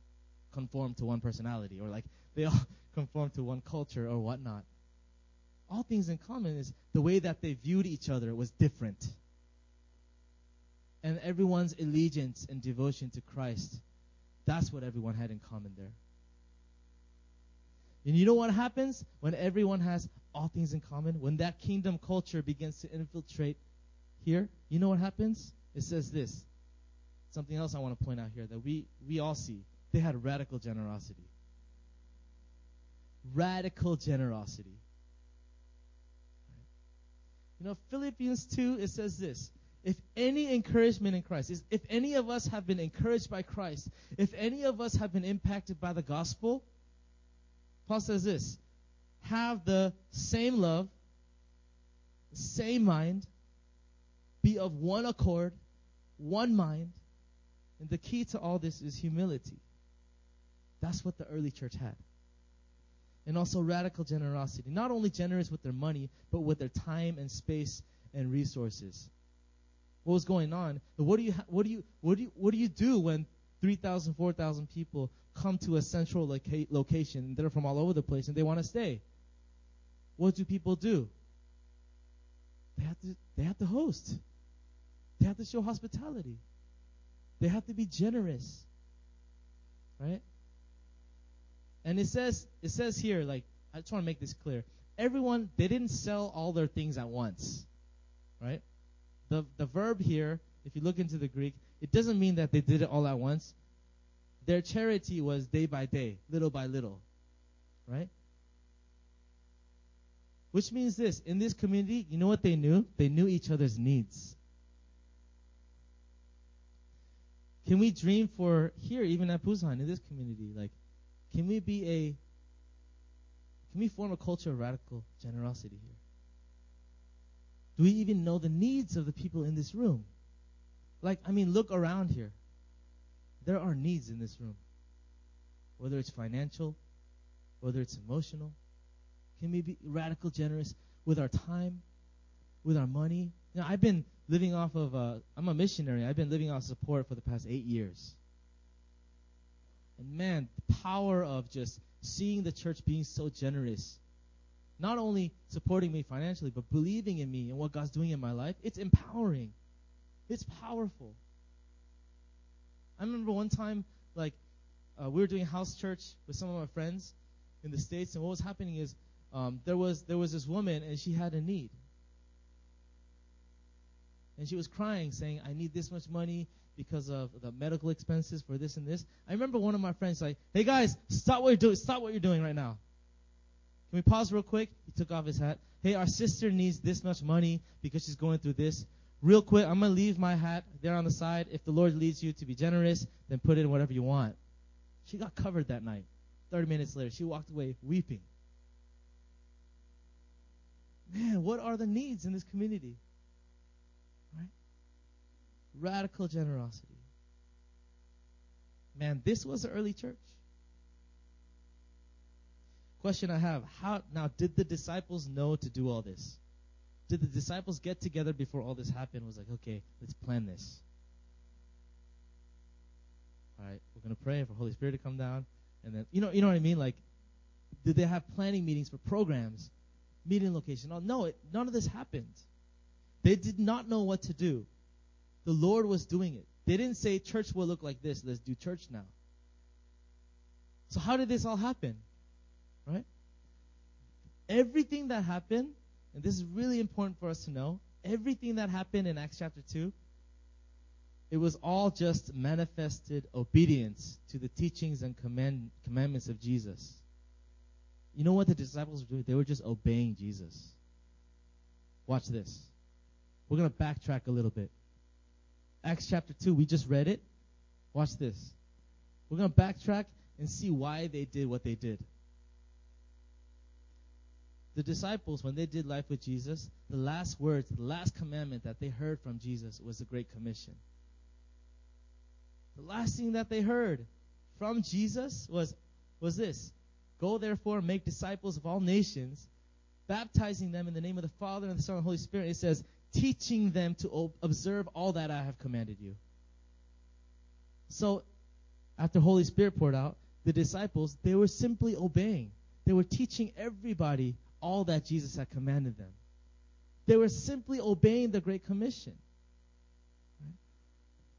conformed to one personality or like they all conformed to one culture or whatnot. All things in common is the way that they viewed each other was different. and everyone's allegiance and devotion to Christ. That's what everyone had in common there. And you know what happens when everyone has all things in common? When that kingdom culture begins to infiltrate here, you know what happens? It says this. Something else I want to point out here that we, we all see. They had radical generosity. Radical generosity. You know, Philippians 2, it says this. If any encouragement in Christ, if any of us have been encouraged by Christ, if any of us have been impacted by the gospel, Paul says this have the same love, same mind, be of one accord, one mind. And the key to all this is humility. That's what the early church had. And also radical generosity. Not only generous with their money, but with their time and space and resources. What was going on? What do you what do you what do you what do you do when 3,000, 4,000 people come to a central loca- location. They're from all over the place and they want to stay. What do people do? They have to they have to host. They have to show hospitality. They have to be generous. Right? And it says it says here like I just want to make this clear. Everyone they didn't sell all their things at once. Right? The the verb here, if you look into the Greek, it doesn't mean that they did it all at once. Their charity was day by day, little by little. Right? Which means this in this community, you know what they knew? They knew each other's needs. Can we dream for here, even at Busan, in this community? Like, can we be a, can we form a culture of radical generosity here? Do we even know the needs of the people in this room? Like, I mean, look around here. There are needs in this room. Whether it's financial, whether it's emotional. Can we be radical generous with our time, with our money? You know, I've been living off of, uh, I'm a missionary. I've been living off support for the past eight years. And man, the power of just seeing the church being so generous, not only supporting me financially, but believing in me and what God's doing in my life, it's empowering. It's powerful. I remember one time, like, uh, we were doing house church with some of my friends in the states, and what was happening is um, there was there was this woman, and she had a need, and she was crying, saying, "I need this much money because of the medical expenses for this and this." I remember one of my friends like, "Hey guys, stop what you're doing! Stop what you're doing right now. Can we pause real quick?" He took off his hat. Hey, our sister needs this much money because she's going through this. Real quick, I'm going to leave my hat there on the side. If the Lord leads you to be generous, then put in whatever you want. She got covered that night. 30 minutes later, she walked away weeping. Man, what are the needs in this community? Right? Radical generosity. Man, this was the early church. Question I have, how now did the disciples know to do all this? Did the disciples get together before all this happened? Was like, okay, let's plan this. All right, we're gonna pray for the Holy Spirit to come down, and then you know, you know what I mean? Like, did they have planning meetings for programs, meeting location? No, it, none of this happened. They did not know what to do. The Lord was doing it. They didn't say church will look like this. Let's do church now. So how did this all happen? Right? Everything that happened and this is really important for us to know, everything that happened in Acts chapter 2, it was all just manifested obedience to the teachings and command, commandments of Jesus. You know what the disciples were doing? They were just obeying Jesus. Watch this. We're going to backtrack a little bit. Acts chapter 2, we just read it. Watch this. We're going to backtrack and see why they did what they did the disciples, when they did life with Jesus, the last words, the last commandment that they heard from Jesus was the Great Commission. The last thing that they heard from Jesus was, was this Go therefore make disciples of all nations, baptizing them in the name of the Father and the Son and the Holy Spirit. It says, teaching them to observe all that I have commanded you. So, after the Holy Spirit poured out, the disciples, they were simply obeying. They were teaching everybody all that Jesus had commanded them. They were simply obeying the Great Commission.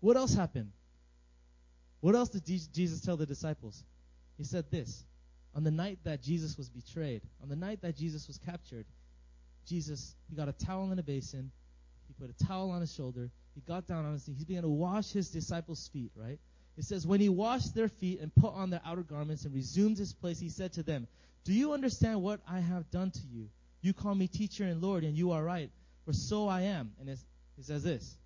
What else happened? What else did Jesus tell the disciples? He said this on the night that Jesus was betrayed, on the night that Jesus was captured, Jesus, he got a towel in a basin, he put a towel on his shoulder, he got down on his knees, he began to wash his disciples' feet, right? It says, When he washed their feet and put on their outer garments and resumed his place, he said to them, Do you understand what I have done to you? You call me teacher and Lord, and you are right, for so I am. And he says this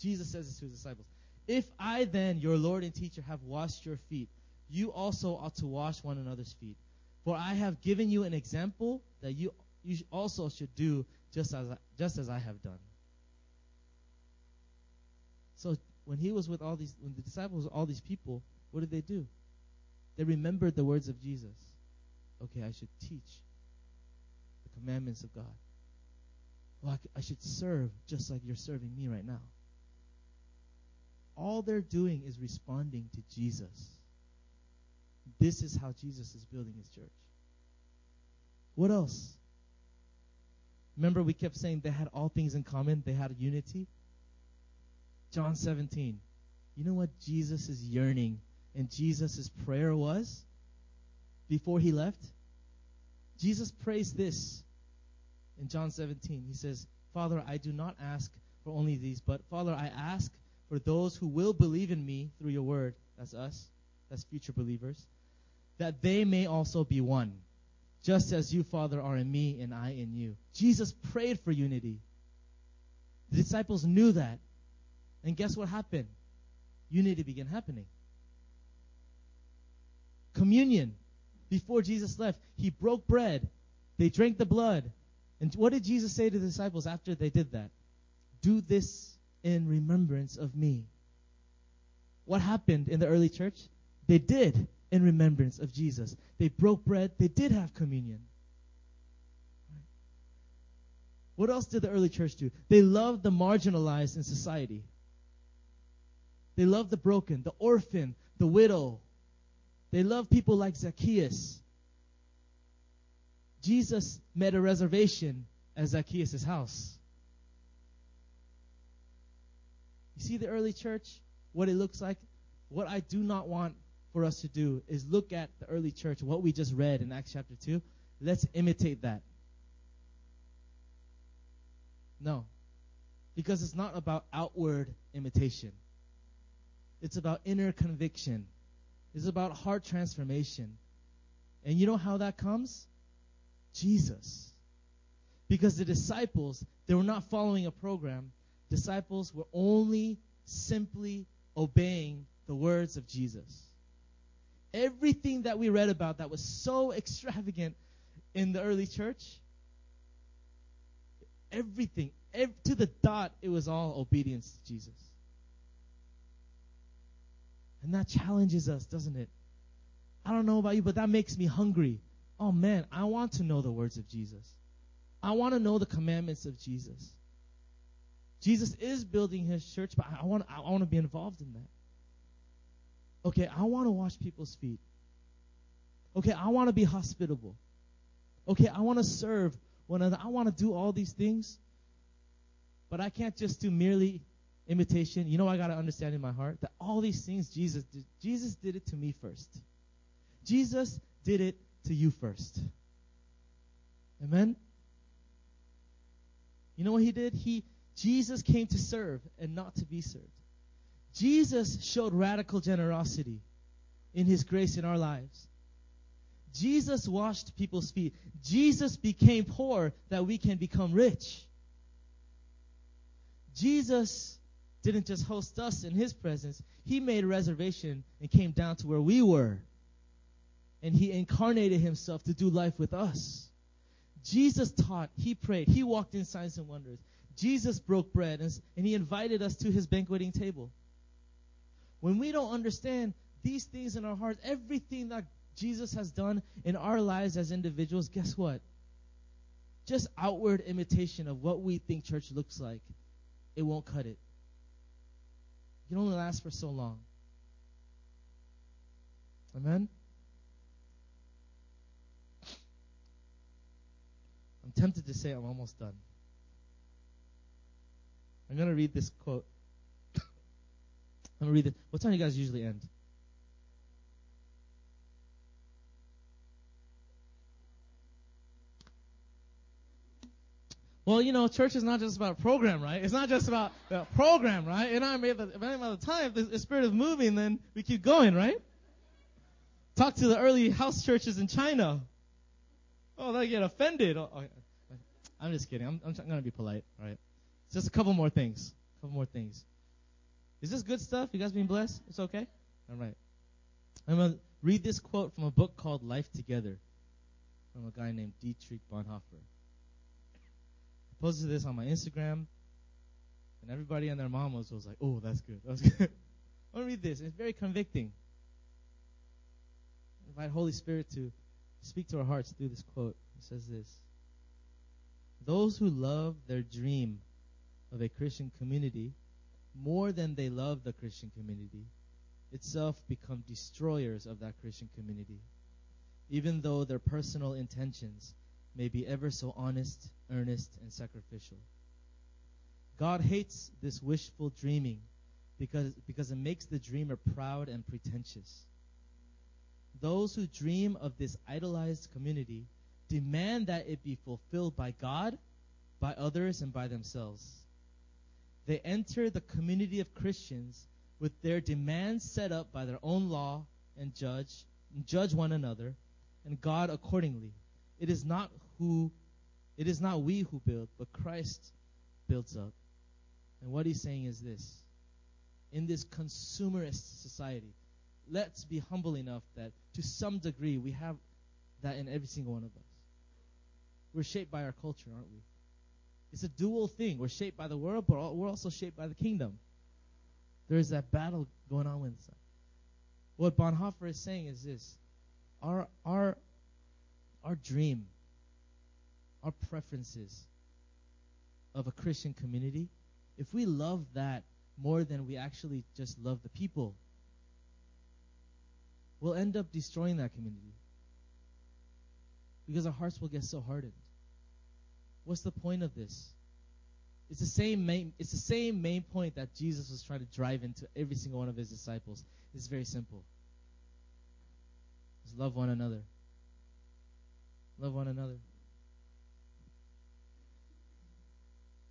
Jesus says this to his disciples If I then, your Lord and teacher, have washed your feet, you also ought to wash one another's feet. For I have given you an example that you, you also should do just as, I, just as I have done. So when he was with all these, when the disciples, all these people, what did they do? They remembered the words of Jesus. Okay, I should teach the commandments of God. Well, I, I should serve just like you're serving me right now. All they're doing is responding to Jesus. This is how Jesus is building his church. What else? Remember, we kept saying they had all things in common, they had unity. John 17. You know what Jesus' is yearning and Jesus' prayer was before he left? Jesus prays this in John 17. He says, Father, I do not ask for only these, but Father, I ask for those who will believe in me through your word. That's us. That's future believers. That they may also be one. Just as you, Father, are in me and I in you. Jesus prayed for unity. The disciples knew that. And guess what happened? Unity began happening. Communion. Before Jesus left, he broke bread. They drank the blood. And what did Jesus say to the disciples after they did that? Do this in remembrance of me. What happened in the early church? They did in remembrance of Jesus. They broke bread. They did have communion. What else did the early church do? They loved the marginalized in society. They love the broken, the orphan, the widow. They love people like Zacchaeus. Jesus made a reservation at Zacchaeus' house. You see the early church, what it looks like? What I do not want for us to do is look at the early church, what we just read in Acts chapter 2. Let's imitate that. No. Because it's not about outward imitation. It's about inner conviction. It's about heart transformation. And you know how that comes? Jesus. Because the disciples, they were not following a program. Disciples were only simply obeying the words of Jesus. Everything that we read about that was so extravagant in the early church, everything, every, to the dot, it was all obedience to Jesus. And that challenges us, doesn't it? I don't know about you, but that makes me hungry. Oh man, I want to know the words of Jesus. I want to know the commandments of Jesus. Jesus is building his church, but I want I want to be involved in that. Okay, I want to wash people's feet. Okay, I want to be hospitable. Okay, I want to serve one another. I want to do all these things. But I can't just do merely imitation, you know I got to understand in my heart that all these things Jesus did, Jesus did it to me first. Jesus did it to you first. Amen. You know what he did? He Jesus came to serve and not to be served. Jesus showed radical generosity in his grace in our lives. Jesus washed people's feet. Jesus became poor that we can become rich. Jesus didn't just host us in his presence, he made a reservation and came down to where we were. And he incarnated himself to do life with us. Jesus taught, he prayed, he walked in signs and wonders. Jesus broke bread and, and he invited us to his banqueting table. When we don't understand these things in our hearts, everything that Jesus has done in our lives as individuals, guess what? Just outward imitation of what we think church looks like, it won't cut it can only last for so long. Amen? I'm tempted to say I'm almost done. I'm going to read this quote. I'm gonna read it. What time do you guys usually end? Well, you know, church is not just about program, right? It's not just about the program, right? And I made the, by the time if the spirit is moving, then we keep going, right? Talk to the early house churches in China. Oh, they get offended. Oh, oh, I'm just kidding. I'm, I'm gonna be polite, right? Just a couple more things. A couple more things. Is this good stuff? You guys being blessed? It's okay? All right. I'm going to read this quote from a book called Life Together from a guy named Dietrich Bonhoeffer posted this on my Instagram, and everybody and their mom was, was like, "Oh, that's good. That's good." I want to read this. It's very convicting. I invite Holy Spirit to speak to our hearts through this quote. It says this: "Those who love their dream of a Christian community more than they love the Christian community itself become destroyers of that Christian community, even though their personal intentions may be ever so honest, earnest, and sacrificial. God hates this wishful dreaming because, because it makes the dreamer proud and pretentious. Those who dream of this idolized community demand that it be fulfilled by God, by others, and by themselves. They enter the community of Christians with their demands set up by their own law and judge, and judge one another, and God accordingly. It is not who it is not we who build, but Christ builds up. And what he's saying is this. In this consumerist society, let's be humble enough that to some degree we have that in every single one of us. We're shaped by our culture, aren't we? It's a dual thing. We're shaped by the world, but we're also shaped by the kingdom. There is that battle going on us. What Bonhoeffer is saying is this: our our our dream, our preferences of a Christian community, if we love that more than we actually just love the people, we'll end up destroying that community. Because our hearts will get so hardened. What's the point of this? It's the same main it's the same main point that Jesus was trying to drive into every single one of his disciples. It's very simple. Just love one another. Love one another.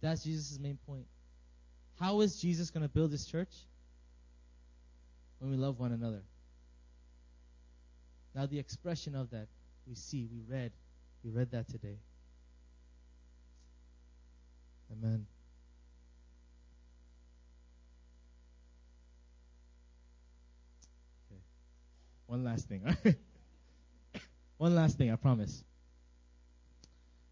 That's Jesus' main point. How is Jesus going to build his church? When we love one another. Now, the expression of that we see, we read, we read that today. Amen. Okay. One last thing. One last thing, I promise.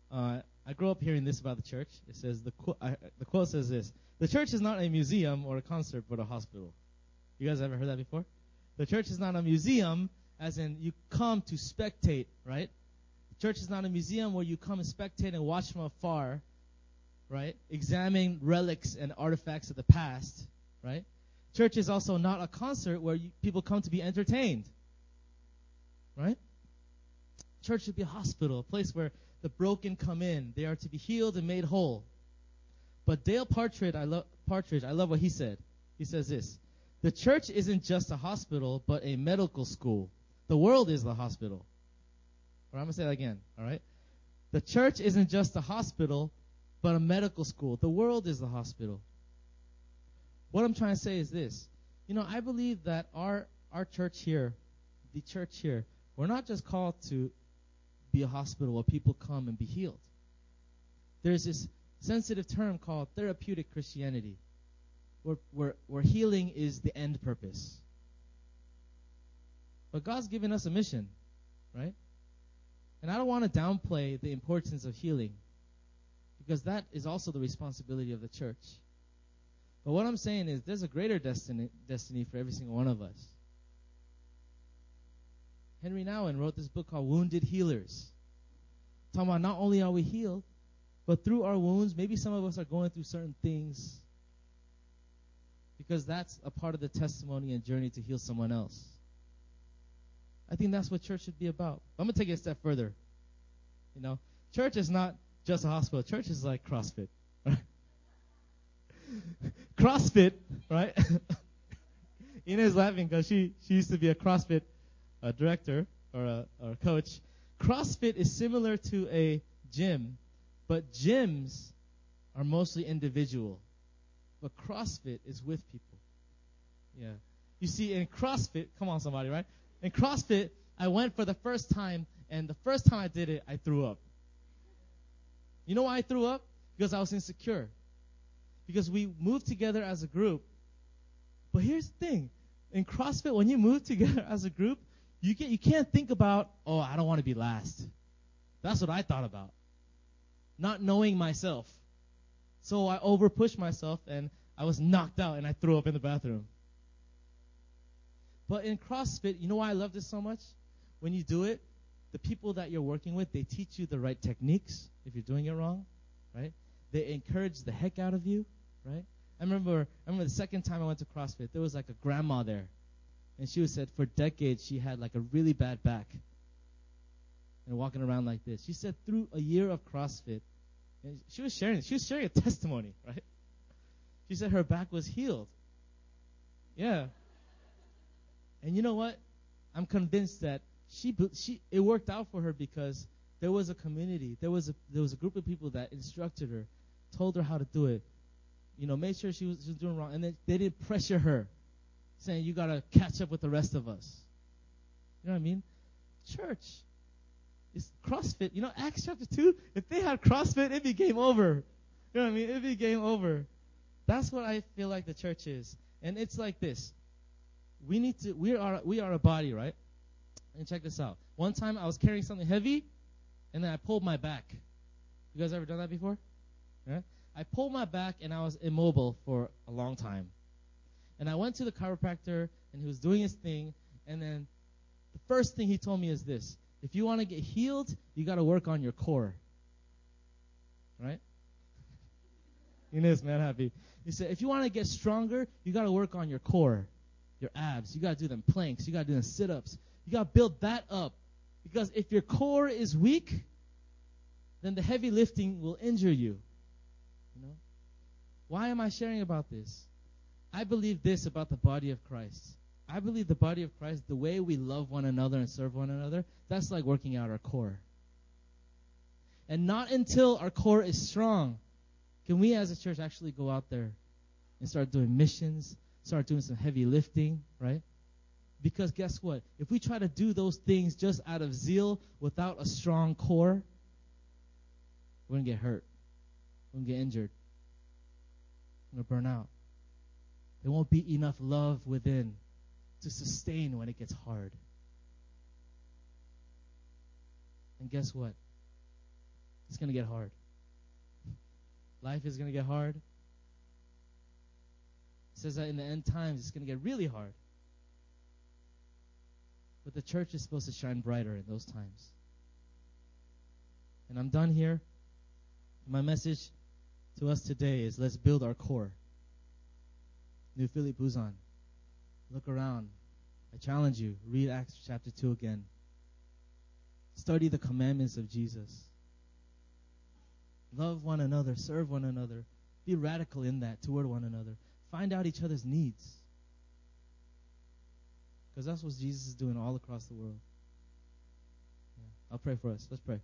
Uh, I grew up hearing this about the church. It says the qu- I, the quote says this: "The church is not a museum or a concert, but a hospital." You guys ever heard that before? The church is not a museum, as in you come to spectate, right? The church is not a museum where you come and spectate and watch from afar, right? Examine relics and artifacts of the past, right? Church is also not a concert where you, people come to be entertained, right? Church should be a hospital, a place where the broken come in. They are to be healed and made whole. But Dale Partridge, I love Partridge, I love what he said. He says this: The church isn't just a hospital, but a medical school. The world is the hospital. Or I'm gonna say that again. All right. The church isn't just a hospital, but a medical school. The world is the hospital. What I'm trying to say is this. You know, I believe that our our church here, the church here, we're not just called to be a hospital where people come and be healed. There's this sensitive term called therapeutic Christianity, where, where, where healing is the end purpose. But God's given us a mission, right? And I don't want to downplay the importance of healing, because that is also the responsibility of the church. But what I'm saying is there's a greater destiny, destiny for every single one of us. Henri Nouwen wrote this book called Wounded Healers. Talking about not only are we healed, but through our wounds, maybe some of us are going through certain things because that's a part of the testimony and journey to heal someone else. I think that's what church should be about. I'm going to take it a step further. You know, church is not just a hospital. Church is like CrossFit. Right? CrossFit, right? Ina's laughing because she, she used to be a CrossFit uh, director or a, or a coach. CrossFit is similar to a gym, but gyms are mostly individual. But CrossFit is with people. Yeah. You see, in CrossFit, come on, somebody, right? In CrossFit, I went for the first time, and the first time I did it, I threw up. You know why I threw up? Because I was insecure. Because we moved together as a group. But here's the thing. In CrossFit, when you move together as a group, you get you can't think about, oh, I don't want to be last. That's what I thought about. Not knowing myself. So I overpushed myself and I was knocked out and I threw up in the bathroom. But in CrossFit, you know why I love this so much? When you do it, the people that you're working with, they teach you the right techniques if you're doing it wrong, right? They encourage the heck out of you, right? I remember I remember the second time I went to CrossFit, there was like a grandma there. And she said for decades she had like a really bad back. And walking around like this. She said through a year of CrossFit, and she was sharing she was sharing a testimony, right? She said her back was healed. Yeah. And you know what? I'm convinced that she she it worked out for her because there was a community, there was a there was a group of people that instructed her, told her how to do it, you know, made sure she was, she was doing wrong, and then they didn't pressure her, saying you gotta catch up with the rest of us. You know what I mean? Church, it's CrossFit. You know, Acts chapter two. If they had CrossFit, it'd be game over. You know what I mean? It'd be game over. That's what I feel like the church is, and it's like this. We need to. We are we are a body, right? And check this out. One time I was carrying something heavy, and then I pulled my back. You guys ever done that before? Yeah? I pulled my back and I was immobile for a long time. And I went to the chiropractor and he was doing his thing. And then the first thing he told me is this if you want to get healed, you got to work on your core. Right? Inez, man, happy. He said, if you want to get stronger, you got to work on your core, your abs. You got to do them planks. You got to do them sit ups. You got to build that up. Because if your core is weak, then the heavy lifting will injure you. You know? Why am I sharing about this? I believe this about the body of Christ. I believe the body of Christ, the way we love one another and serve one another, that's like working out our core. And not until our core is strong can we as a church actually go out there and start doing missions, start doing some heavy lifting, right? Because guess what? If we try to do those things just out of zeal without a strong core, we're going to get hurt. We're going to get injured. We're going to burn out. There won't be enough love within to sustain when it gets hard. And guess what? It's going to get hard. Life is going to get hard. It says that in the end times, it's going to get really hard. But the church is supposed to shine brighter in those times. And I'm done here. My message to us today is let's build our core. New Philip Busan. Look around. I challenge you. Read Acts chapter 2 again. Study the commandments of Jesus. Love one another. Serve one another. Be radical in that toward one another. Find out each other's needs. Because that's what Jesus is doing all across the world. Yeah. I'll pray for us. Let's pray.